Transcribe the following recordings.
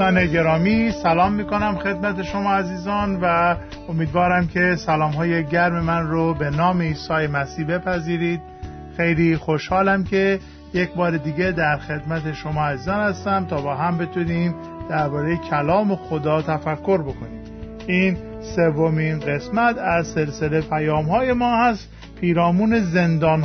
دوستان گرامی سلام می کنم خدمت شما عزیزان و امیدوارم که سلام های گرم من رو به نام عیسی مسیح بپذیرید. خیلی خوشحالم که یک بار دیگه در خدمت شما عزیزان هستم تا با هم بتونیم درباره کلام خدا تفکر بکنیم. این سومین قسمت از سلسله پیام های ما هست. پیرامون زندان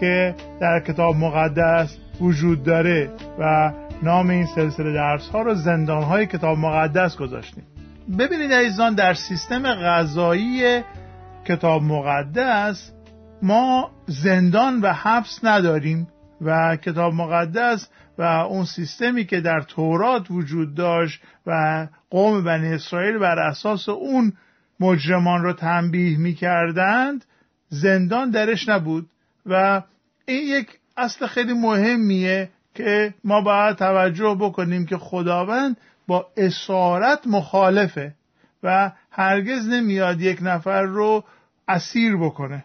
که در کتاب مقدس وجود داره و نام این سلسله درس ها رو زندان های کتاب مقدس گذاشتیم. ببینید عزیزان در سیستم غذایی کتاب مقدس ما زندان و حبس نداریم و کتاب مقدس و اون سیستمی که در تورات وجود داشت و قوم بنی اسرائیل بر اساس اون مجرمان رو تنبیه می کردند زندان درش نبود. و این یک اصل خیلی مهمیه که ما باید توجه بکنیم که خداوند با اسارت مخالفه و هرگز نمیاد یک نفر رو اسیر بکنه.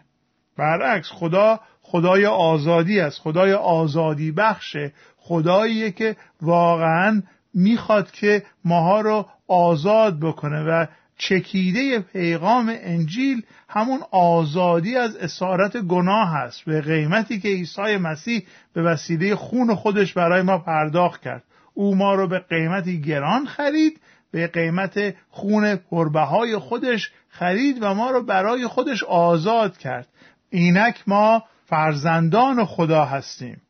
برعکس خدا خدای آزادی است خدای آزادی بخشه خداییه که واقعا می‌خواد که ماها رو آزاد بکنه و چکیده پیغام انجیل همون آزادی از اسارت گناه هست. به قیمتی که عیسی مسیح به وسیله خون خودش برای ما پرداخت کرد. او ما رو به قیمتی گران خرید به قیمت خون پربهای خودش خرید و ما رو برای خودش آزاد کرد. اینک ما فرزندان خدا هستیم.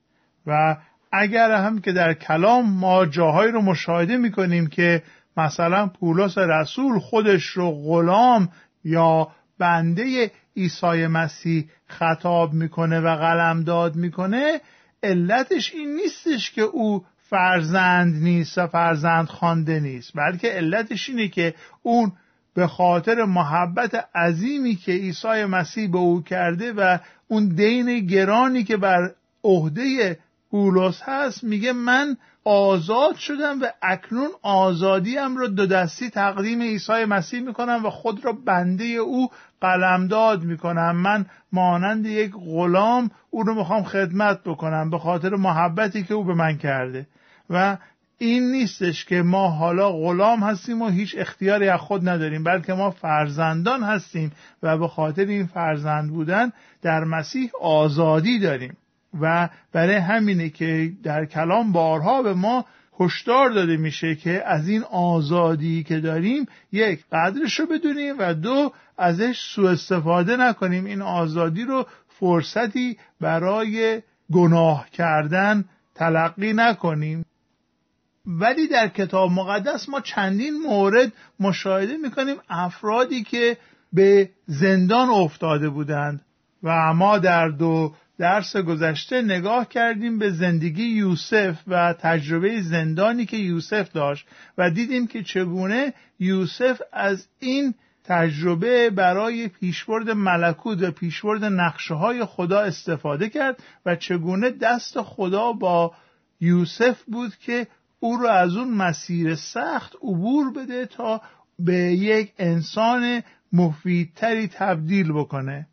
و اگر هم که در کلام ما جاهایی رو مشاهده می‌کنیم که مثلا پولس رسول خودش رو غلام یا بنده عیسی مسیح خطاب می‌کنه و قلمداد می‌کنه علتش این نیستش که او فرزند نیست و فرزند خوانده نیست بلکه علتش اینه که اون به خاطر محبت عظیمی که عیسی مسیح به او کرده و اون دین گرانی که بر عهده پولس هست میگه من آزاد شدم و اکنون آزادیم رو دو دستی تقدیم عیسی مسیح می‌کنم و خود را بنده او قلمداد می‌کنم. من مانند یک غلام او رو می‌خوام خدمت بکنم به خاطر محبتی که او به من کرده. و این نیستش که ما حالا غلام هستیم و هیچ اختیاری از خود نداریم بلکه ما فرزندان هستیم و به خاطر این فرزند بودن در مسیح آزادی داریم. و برای همینه که در کلام بارها به ما هشدار داده میشه که از این آزادی که داریم یک قدرش رو بدونیم و دو ازش سوء استفاده نکنیم. این آزادی رو فرصتی برای گناه کردن تلقی نکنیم. ولی در کتاب مقدس ما چندین مورد مشاهده می‌کنیم افرادی که به زندان افتاده بودند و ما در دو درس گذشته نگاه کردیم به زندگی یوسف و تجربه زندانی که یوسف داشت و دیدیم که چگونه یوسف از این تجربه برای پیشبرد ملکوت و پیشبرد نقشه های خدا استفاده کرد و چگونه دست خدا با یوسف بود که او را از اون مسیر سخت عبور بده تا به یک انسان مفیدتری تبدیل بکنه.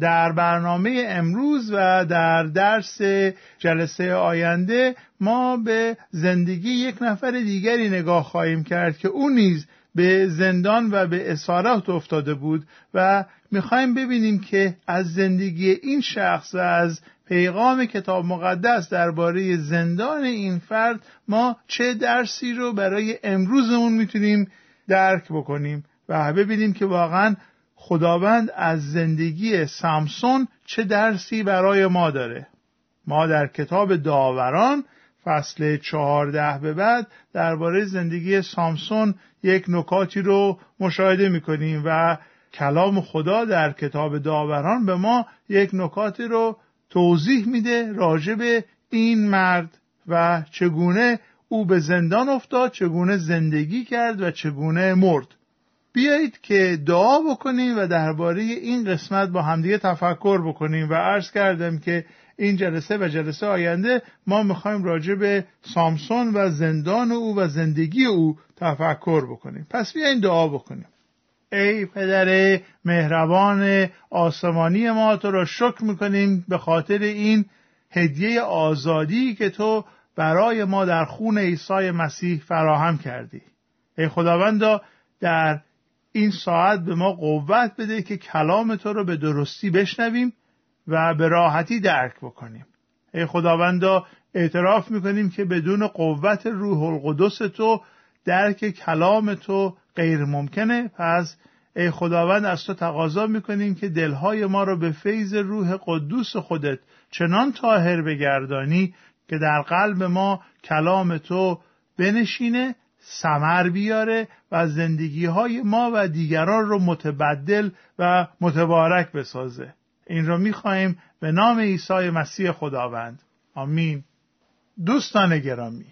در برنامه امروز و در درس جلسه آینده ما به زندگی یک نفر دیگری نگاه خواهیم کرد که او نیز به زندان و به اسارت افتاده بود و می‌خواهیم ببینیم که از زندگی این شخص و از پیغام کتاب مقدس درباره زندان این فرد ما چه درسی رو برای امروزمون می‌تونیم درک بکنیم و ببینیم که واقعا خداوند از زندگی سامسون چه درسی برای ما داره؟ ما در کتاب داوران فصل چهارده به بعد درباره زندگی سامسون یک نکاتی رو مشاهده می‌کنیم و کلام خدا در کتاب داوران به ما یک نکاتی رو توضیح میده راجع به این مرد و چگونه او به زندان افتاد چگونه زندگی کرد و چگونه مرد. بیایید که دعا بکنیم و درباره این قسمت با همدیگه تفکر بکنیم و عرض کردم که این جلسه و جلسه آینده ما می‌خوایم راجع به سامسون و زندان او و زندگی او تفکر بکنیم. پس بیایید دعا بکنیم. ای پدر مهربان آسمانی ما تو را شکر می‌کنیم به خاطر این هدیه آزادی که تو برای ما در خون عیسی مسیح فراهم کردی. ای خداوندا در این ساعت به ما قوت بده که کلام تو رو به درستی بشنویم و به راحتی درک بکنیم. ای خداوندا اعتراف می‌کنیم که بدون قوت روح القدس تو درک کلام تو غیر ممکنه. پس ای خداوند از تو تقاضا می‌کنیم که دلهای ما را به فیض روح قدوس خودت چنان تاهر بگردانی که در قلب ما کلام تو بنشینه سمر بیاره و زندگی های ما و دیگران رو متبدل و متبارک بسازه. این رو می‌خواهیم به نام عیسی مسیح خداوند. آمین. دوستان گرامی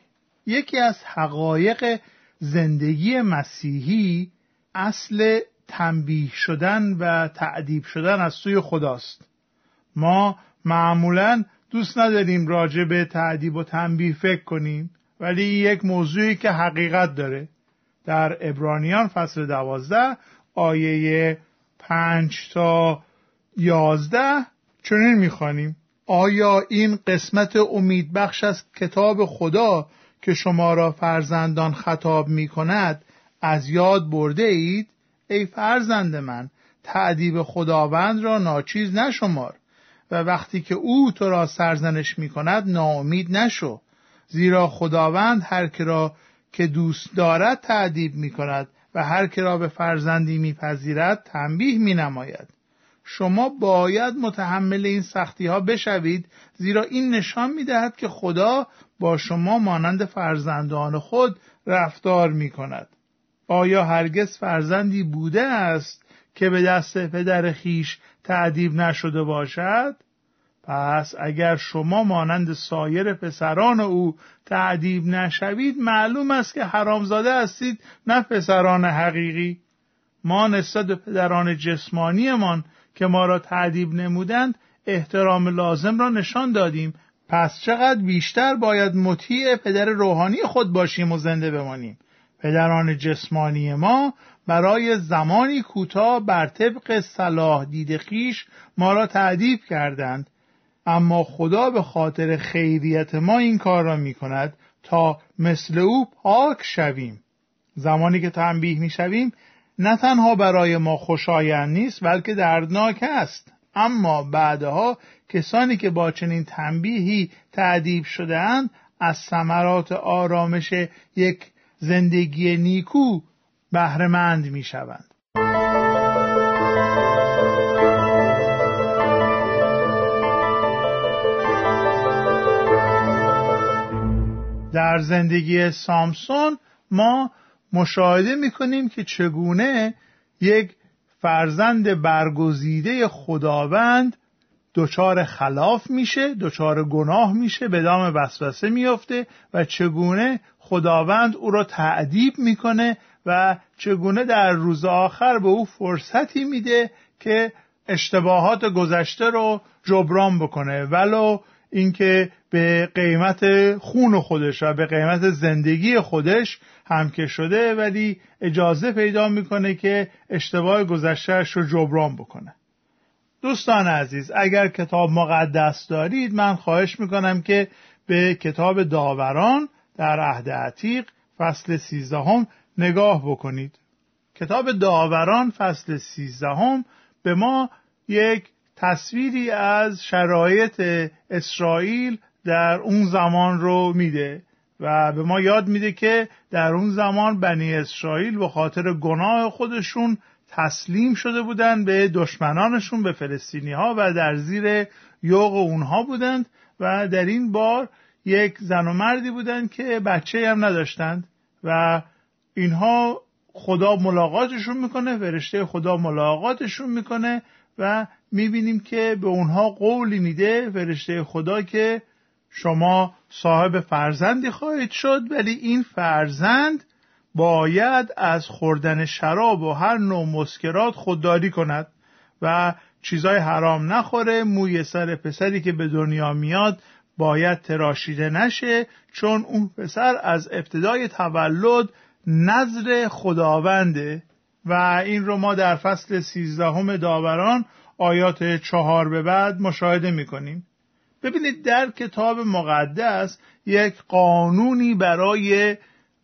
یکی از حقایق زندگی مسیحی اصل تنبیه شدن و تعدیب شدن از سوی خداست. ما معمولا دوست نداریم راجع به تعدیب و تنبیه فکر کنیم. ولی یک موضوعی که حقیقت داره. در ابرانیان فصل دوازده آیه پنج تا یازده چنین می‌خوانیم. آیا این قسمت امیدبخش از کتاب خدا که شما را فرزندان خطاب می کند از یاد برده اید؟ ای فرزند من تعدیب خداوند را ناچیز نشمار و وقتی که او تو را سرزنش می کند ناامید نشو. زیرا خداوند هر که را که دوست دارد تعدیب می کند و هر که را به فرزندی میپذیرد تنبیه می نماید. شما باید متحمل این سختی ها بشوید زیرا این نشان می دهد که خدا با شما مانند فرزندان خود رفتار می کند. آیا هرگز فرزندی بوده است که به دست پدر خیش تعدیب نشده باشد؟ پس اگر شما مانند سایر پسران او تعدیب نشوید معلوم است که حرامزاده هستید نه پسران حقیقی. ما نسبت به پدران جسمانیمان که ما را تعدیب نمودند احترام لازم را نشان دادیم. پس چقدر بیشتر باید مطیع پدر روحانی خود باشیم و زنده بمانیم. پدران جسمانی ما برای زمانی کوتاه بر طبق صلاح دید خیش ما را تعدیب کردند. اما خدا به خاطر خیریت ما این کار را می کند تا مثل او پاک شویم زمانی که تنبیه می شویم نه تنها برای ما خوشایند نیست بلکه دردناک است اما بعدها کسانی که با چنین تنبیهی تعدیب شدهاند از ثمرات آرامش یک زندگی نیکو بهرهمند می شوند. در زندگی سامسون ما مشاهده می‌کنیم که چگونه یک فرزند برگزیده خداوند دچار خلاف میشه دچار گناه میشه به دام وسوسه میافته و چگونه خداوند او را تعدیب می‌کنه و چگونه در روز آخر به او فرصتی میده که اشتباهات گذشته رو جبران بکنه. ولو اینکه به قیمت خون خودش و به قیمت زندگی خودش هم که شده ولی اجازه پیدا می‌کنه که اشتباه گذشتهش رو جبران بکنه. دوستان عزیز اگر کتاب مقدس دارید من خواهش می‌کنم که به کتاب داوران در عهد عتیق فصل سیزدهم نگاه بکنید. کتاب داوران فصل سیزدهم به ما یک تصویری از شرایط اسرائیل در اون زمان رو میده و به ما یاد میده که در اون زمان بنی اسرائیل به خاطر گناه خودشون تسلیم شده بودند به دشمنانشون به فلسطینی ها و در زیر یوغ اونها بودند و در این بار یک زن و مردی بودند که بچه هم نداشتند و اینها خدا ملاقاتشون می‌کنه فرشته خدا ملاقاتشون می‌کنه و می‌بینیم که به اونها قولی میده فرشته خدا که شما صاحب فرزندی خواهید شد ولی این فرزند باید از خوردن شراب و هر نوع مسکرات خودداری کند و چیزای حرام نخوره. موی سر پسری که به دنیا میاد باید تراشیده نشه چون اون پسر از ابتدای تولد نظر خداونده. و این رو ما در فصل سیزدهم داوران آیات چهار به بعد مشاهده می‌کنیم. ببینید در کتاب مقدس یک قانونی برای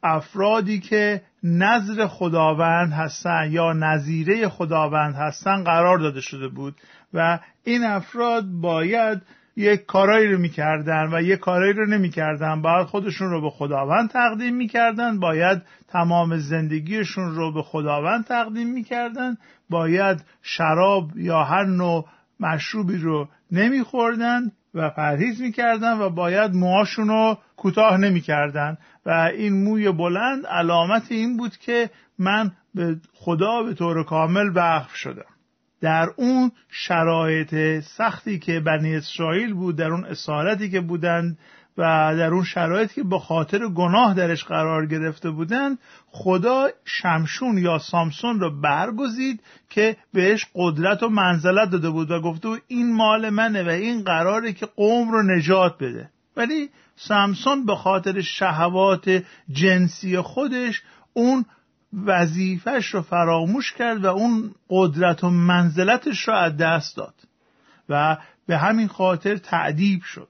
افرادی که نظر خداوند هستند یا نظیره خداوند هستند قرار داده شده بود و این افراد باید یک کارایی رو می‌کردن و یک کارایی رو نمی‌کردن. باید خودشون رو به خداوند تقدیم می‌کردن. باید تمام زندگیشون رو به خداوند تقدیم می‌کردن. باید شراب یا هر نوع مشروبی رو نمیخوردن. و پرهیز می‌کردن و باید موهاشون رو کوتاه نمی‌کردن. و این موی بلند علامت این بود که من به خدا به طور کامل وقف شدم. در اون شرایط سختی که بنی اسرائیل بود در اون اسارتی که بودند و در اون شرایطی که به خاطر گناه درش قرار گرفته بودند خدا شمشون یا سامسون رو برگزید که بهش قدرت و منزلت داده بود و گفته بود این مال منه و این قراره که قوم رو نجات بده. ولی سامسون به خاطر شهوات جنسی خودش اون وظیفش رو فراموش کرد و اون قدرت و منزلتش رو از دست داد و به همین خاطر تعدیب شد.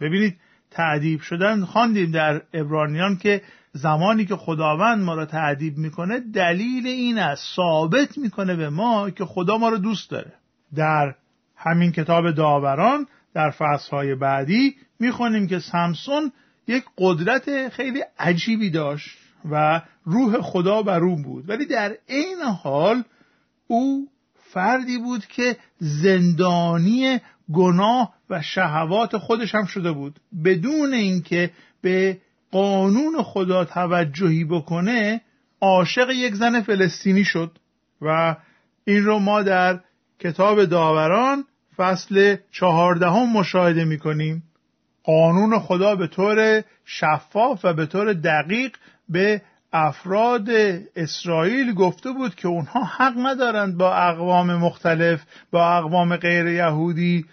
ببینید تعدیب شدن خواندیم در ابرانیان که زمانی که خداوند ما را تعدیب می‌کنه دلیل این است ثابت می‌کنه به ما که خدا ما رو دوست داره. در همین کتاب داوران در فصلهای بعدی می‌خونیم که سمسون یک قدرت خیلی عجیبی داشت و روح خدا بر اون بود. ولی در عین حال او فردی بود که زندانی گناه و شهوات خودش هم شده بود. بدون اینکه به قانون خدا توجهی بکنه عاشق یک زن فلسطینی شد و این رو ما در کتاب داوران فصل چهاردهم مشاهده می کنیم قانون خدا به طور شفاف و به طور دقیق به افراد اسرائیل گفته بود که اونها حق ندارند با اقوام مختلف با اقوام غیر یهودی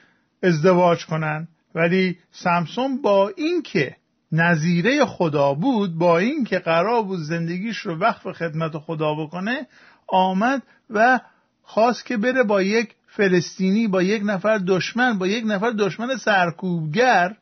ازدواج کنند. ولی سمسون با اینکه نظیره خدا بود با اینکه قرار بود زندگیش رو وقف خدمت خدا بکنه آمد و خواست که بره با یک فلسطینی با یک نفر دشمن با یک نفر دشمن سرکوبگر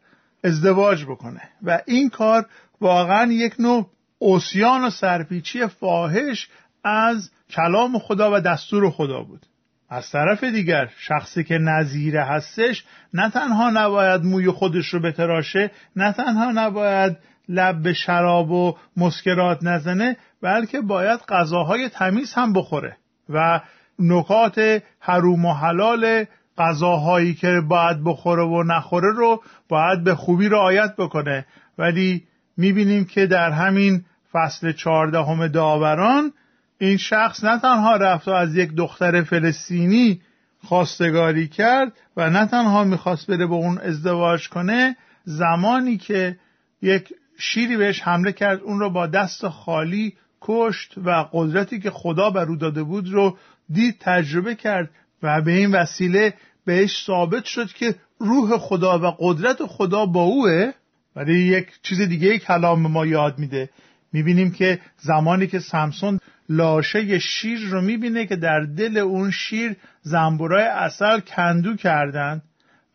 ازدواج بکنه. و این کار واقعا یک نوع اوسیان و سرپیچی فاحش از کلام خدا و دستور خدا بود. از طرف دیگر شخصی که نظیره هستش نه تنها نباید موی خودش رو بتراشه نه تنها نباید لب به شراب و مسکرات نزنه بلکه باید غذاهای تمیز هم بخوره و نکات حروم و حلال غذاهایی که باید بخوره و نخوره رو باید به خوبی رعایت بکنه. ولی می‌بینیم که در همین فصل چهاردهم داوران این شخص نه تنها رفت و از یک دختر فلسطینی خواستگاری کرد و نه تنها می‌خواست بره با اون ازدواج کنه زمانی که یک شیری بهش حمله کرد اون رو با دست خالی کشت و قدرتی که خدا بر او داده بود رو دید تجربه کرد و به این وسیله بهش ثابت شد که روح خدا و قدرت خدا با اوه. ولی یک چیز دیگه کلام ما یاد میده. می‌بینیم که زمانی که سمسون لاشه شیر رو می‌بینه که در دل اون شیر زنبورای اصل کندو کردند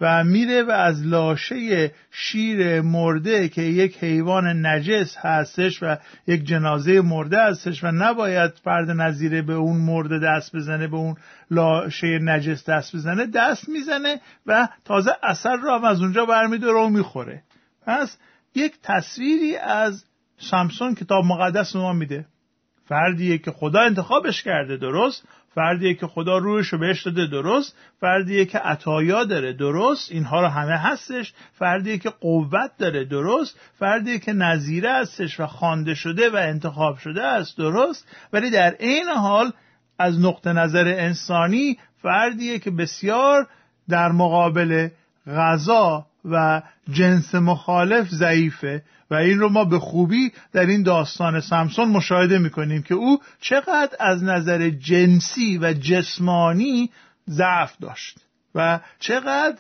و میره و از لاشه شیر مرده که یک حیوان نجس هستش و یک جنازه مرده هستش و نباید فرد نظیره به اون مرده دست بزنه به اون لاشه نجس دست بزنه دست می‌زنه و تازه اثر رو هم از اونجا برمیداره و می‌خوره. پس یک تصویری از سامسون کتاب مقدس ما میده. فردیه که خدا انتخابش کرده درست؟ فردیه که خدا رویش رو بهش داده درست؟ فردیه که عطایا داره درست؟ اینها رو همه هستش. فردیه که قوت داره درست؟ فردیه که نظیره هستش و خوانده شده و انتخاب شده است درست؟ ولی در عین حال از نقطه نظر انسانی فردیه که بسیار در مقابل غذا و جنس مخالف ضعیفه و این رو ما به خوبی در این داستان سمسون مشاهده می‌کنیم که او چقدر از نظر جنسی و جسمانی ضعف داشت و چقدر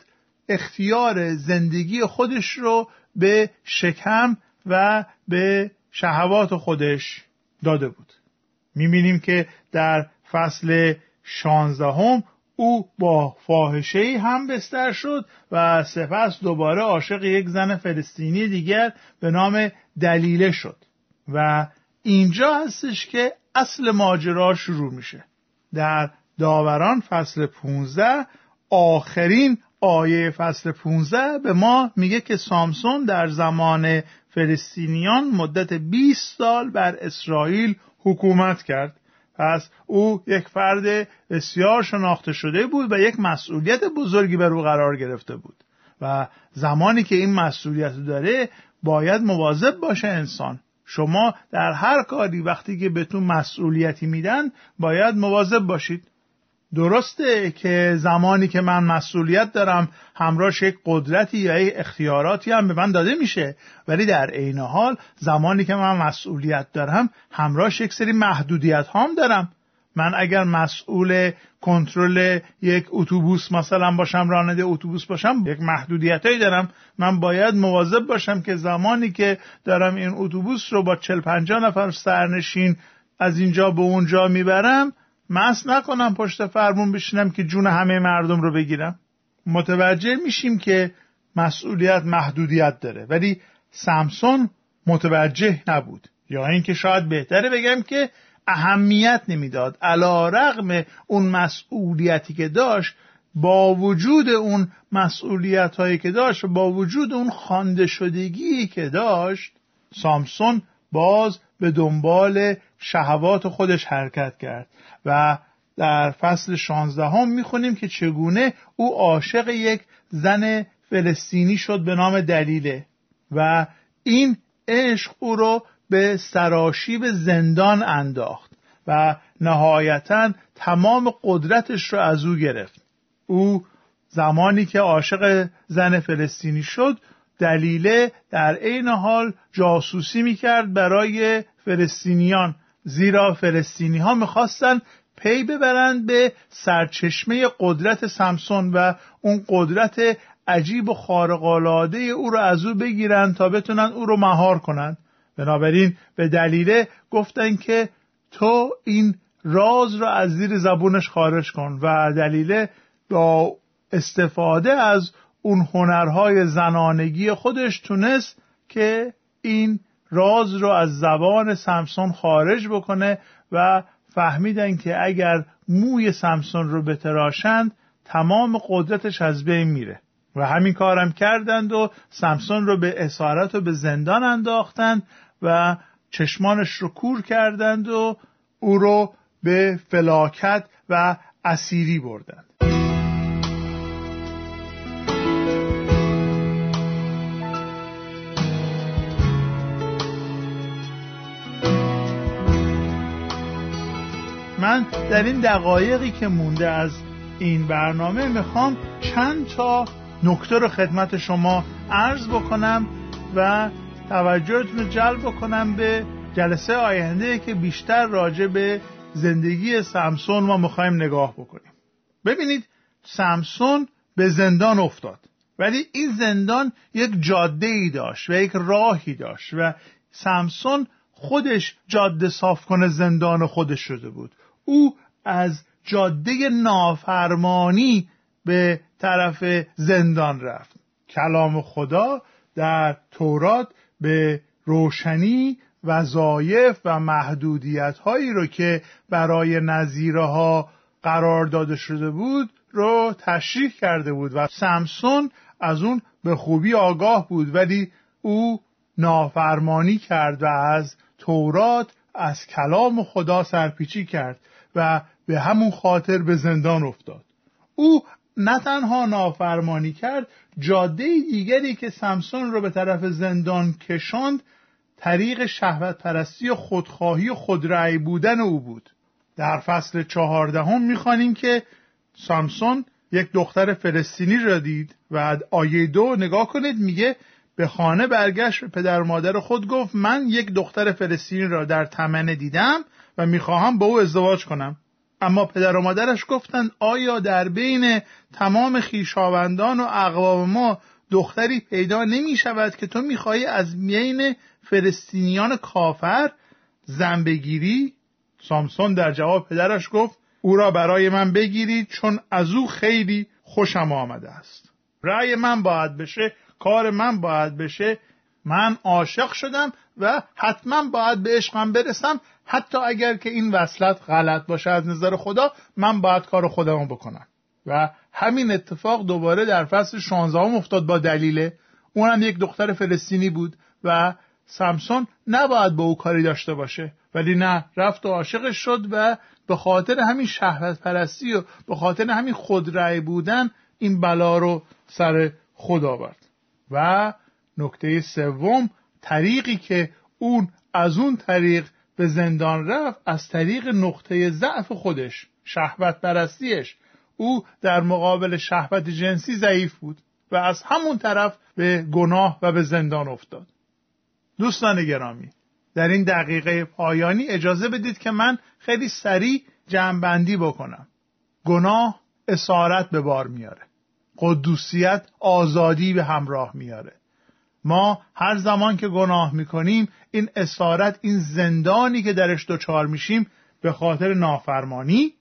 اختیار زندگی خودش رو به شکم و به شهوات خودش داده بود. می‌بینیم که در فصل شانزدهم او با فاحشه هم بستر شد و سپس دوباره عاشق یک زن فلسطینی دیگر به نام دلیله شد. و اینجا هستش که اصل ماجرا شروع میشه. در داوران فصل 15 آخرین آیه فصل 15 به ما میگه که سامسون در زمان فلسطینیان مدت 20 سال بر اسرائیل حکومت کرد. پس او یک فرد بسیار شناخته شده بود و یک مسئولیت بزرگی بر او قرار گرفته بود. و زمانی که این مسئولیت داره باید مواظب باشه انسان. شما در هر کاری وقتی که بهتون مسئولیتی میدن باید مواظب باشید. درسته که زمانی که من مسئولیت دارم همراهش یک قدرتی یا یک اختیاراتی هم به من داده میشه. ولی در عین حال زمانی که من مسئولیت دارم همراهش یک سری محدودیت هم دارم. من اگر مسئول کنترل یک اتوبوس مثلا باشم راننده اتوبوس باشم یک محدودیتایی دارم. من باید مواظب باشم که زمانی که دارم این اتوبوس رو با 40 50 نفر سرنشین از اینجا به اونجا می‌برم مس نکنم پشت فرمون بشینم که جون همه مردم رو بگیرم. متوجه میشیم که مسئولیت محدودیت داره ولی سامسون متوجه نبود. یا اینکه شاید بهتره بگم که اهمیت نمی‌داد. علا رغم اون مسئولیتی که داشت با وجود اون مسئولیت هایی که داشت و با وجود اون خانده شدگی که داشت سامسون باز به دنبال شهوات خودش حرکت کرد. و در فصل 16 هم می‌خونیم که چگونه او عاشق یک زن فلسطینی شد به نام دلیله. و این عشق او رو به سراشیب زندان انداخت و نهایتا تمام قدرتش رو از او گرفت. او زمانی که عاشق زن فلسطینی شد دلیله در عین حال جاسوسی می‌کرد برای فلسطینیان. زیرا فلسطینی ها می‌خواستن پی ببرند به سرچشمه قدرت سمسون و اون قدرت عجیب و خارق‌العاده او رو از او بگیرند تا بتونن او رو مهار کنند. بنابراین به دلیله گفتن که تو این راز را از زیر زبونش خارج کن و دلیله با استفاده از اون هنرهای زنانگی خودش تونست که این راز رو از زبان سمسون خارج بکنه و فهمیدن که اگر موی سمسون رو بتراشند تمام قدرتش از بین میره. و همین کارم کردند و سمسون رو به اسارت و به زندان انداختند و چشمانش رو کور کردند و او رو به فلاکت و اسیری بردند. من در این دقایقی که مونده از این برنامه می‌خوام چند تا نکته رو خدمت شما عرض بکنم و توجهتون رو جلب بکنم به جلسه آینده که بیشتر راجع به زندگی سمسون ما می‌خوایم نگاه بکنیم. ببینید سمسون به زندان افتاد. ولی این زندان یک جاده ای داشت و یک راهی داشت و سمسون خودش جاده صاف کنه زندان خودش شده بود. او از جاده نافرمانی به طرف زندان رفت. کلام خدا در تورات به روشنی وظایف و محدودیت هایی رو که برای نظیره ها قرار داده شده بود رو تشریح کرده بود و سمسون از اون به خوبی آگاه بود ولی او نافرمانی کرد و از تورات از کلام خدا سرپیچی کرد. و به همون خاطر به زندان افتاد. او نه تنها نافرمانی کرد جاده دیگری که سمسون را به طرف زندان کشاند طریق شهوت پرستی و خودخواهی و خودرأی بودن او بود. در فصل چهاردهم می‌خوانیم که سامسون یک دختر فلسطینی را دید و آیه دو نگاه کنید میگه به خانه برگشت پدر مادر خود گفت من یک دختر فلسطینی را در تمنه دیدم و می‌خواهم با او ازدواج کنم. اما پدر و مادرش گفتند آیا در بین تمام خیشاوندان و اقوام ما دختری پیدا نمی شود که تو می‌خواهی از میین فلسطینیان کافر زن بگیری؟ سامسون در جواب پدرش گفت او را برای من بگیرید چون از او خیلی خوشم آمده است. رأی من باید بشه کار من باید بشه. من عاشق شدم و حتما باید به عشقم برسم. حتی اگر که این وصلت غلط باشه از نظر خدا من باید کار خودمو بکنم. و همین اتفاق دوباره در فصل 16 افتاد با دلیله. اونم یک دختر فلسطینی بود و سمسون نباید به او کاری داشته باشه. ولی نه رفت و عاشقش شد و به خاطر همین شهوت پرستی و به خاطر همین خودرأی بودن این بلا رو سر خود آورد. و نکته سوم طریقی که اون از اون طریق به زندان رفت از طریق نقطه ضعف خودش شهوت پرستیش او در مقابل شهوت جنسی ضعیف بود و از همون طرف به گناه و به زندان افتاد. دوستان گرامی در این دقیقه پایانی اجازه بدید که من خیلی سریع جمعبندی بکنم. گناه اسارت به بار میاره. قدوسیت آزادی به همراه میاره. ما هر زمان که گناه می‌کنیم این اسارت این زندانی که درش دچار میشیم به خاطر نافرمانی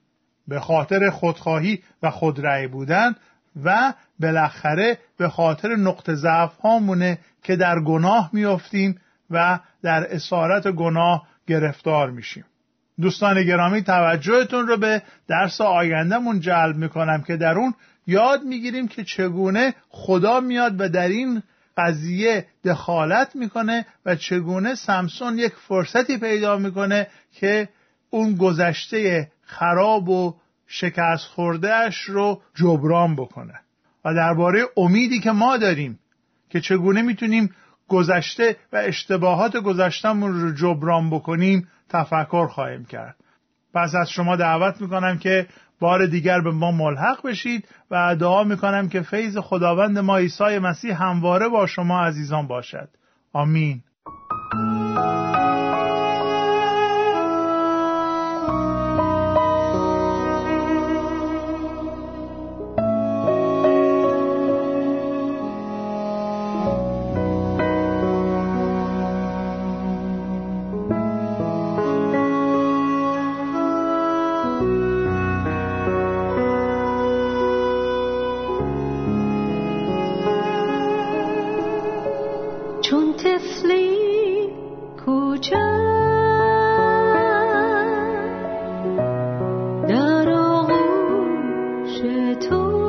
به خاطر خودخواهی و خودرأی بودن و بالاخره به خاطر نقطه ضعف هامونه که در گناه میافتیم و در اسارت گناه گرفتار میشیم. دوستان گرامی توجهتون رو به درس آیندهمون جلب می‌کنم که در اون یاد می‌گیریم که چگونه خدا میاد و در این قضیه دخالت می‌کنه و چگونه سمسون یک فرصتی پیدا می‌کنه که اون گذشته خراب و شکست خوردهش رو جبران بکنه. و درباره امیدی که ما داریم که چگونه می‌تونیم گذشته و اشتباهات گذشتمون رو جبران بکنیم تفکر خواهیم کرد. پس از شما دعوت می‌کنم که بار دیگر به ما ملحق بشید و دعا می‌کنم که فیض خداوند ما عیسی مسیح همواره با شما عزیزان باشد. آمین. مشتاقم باشم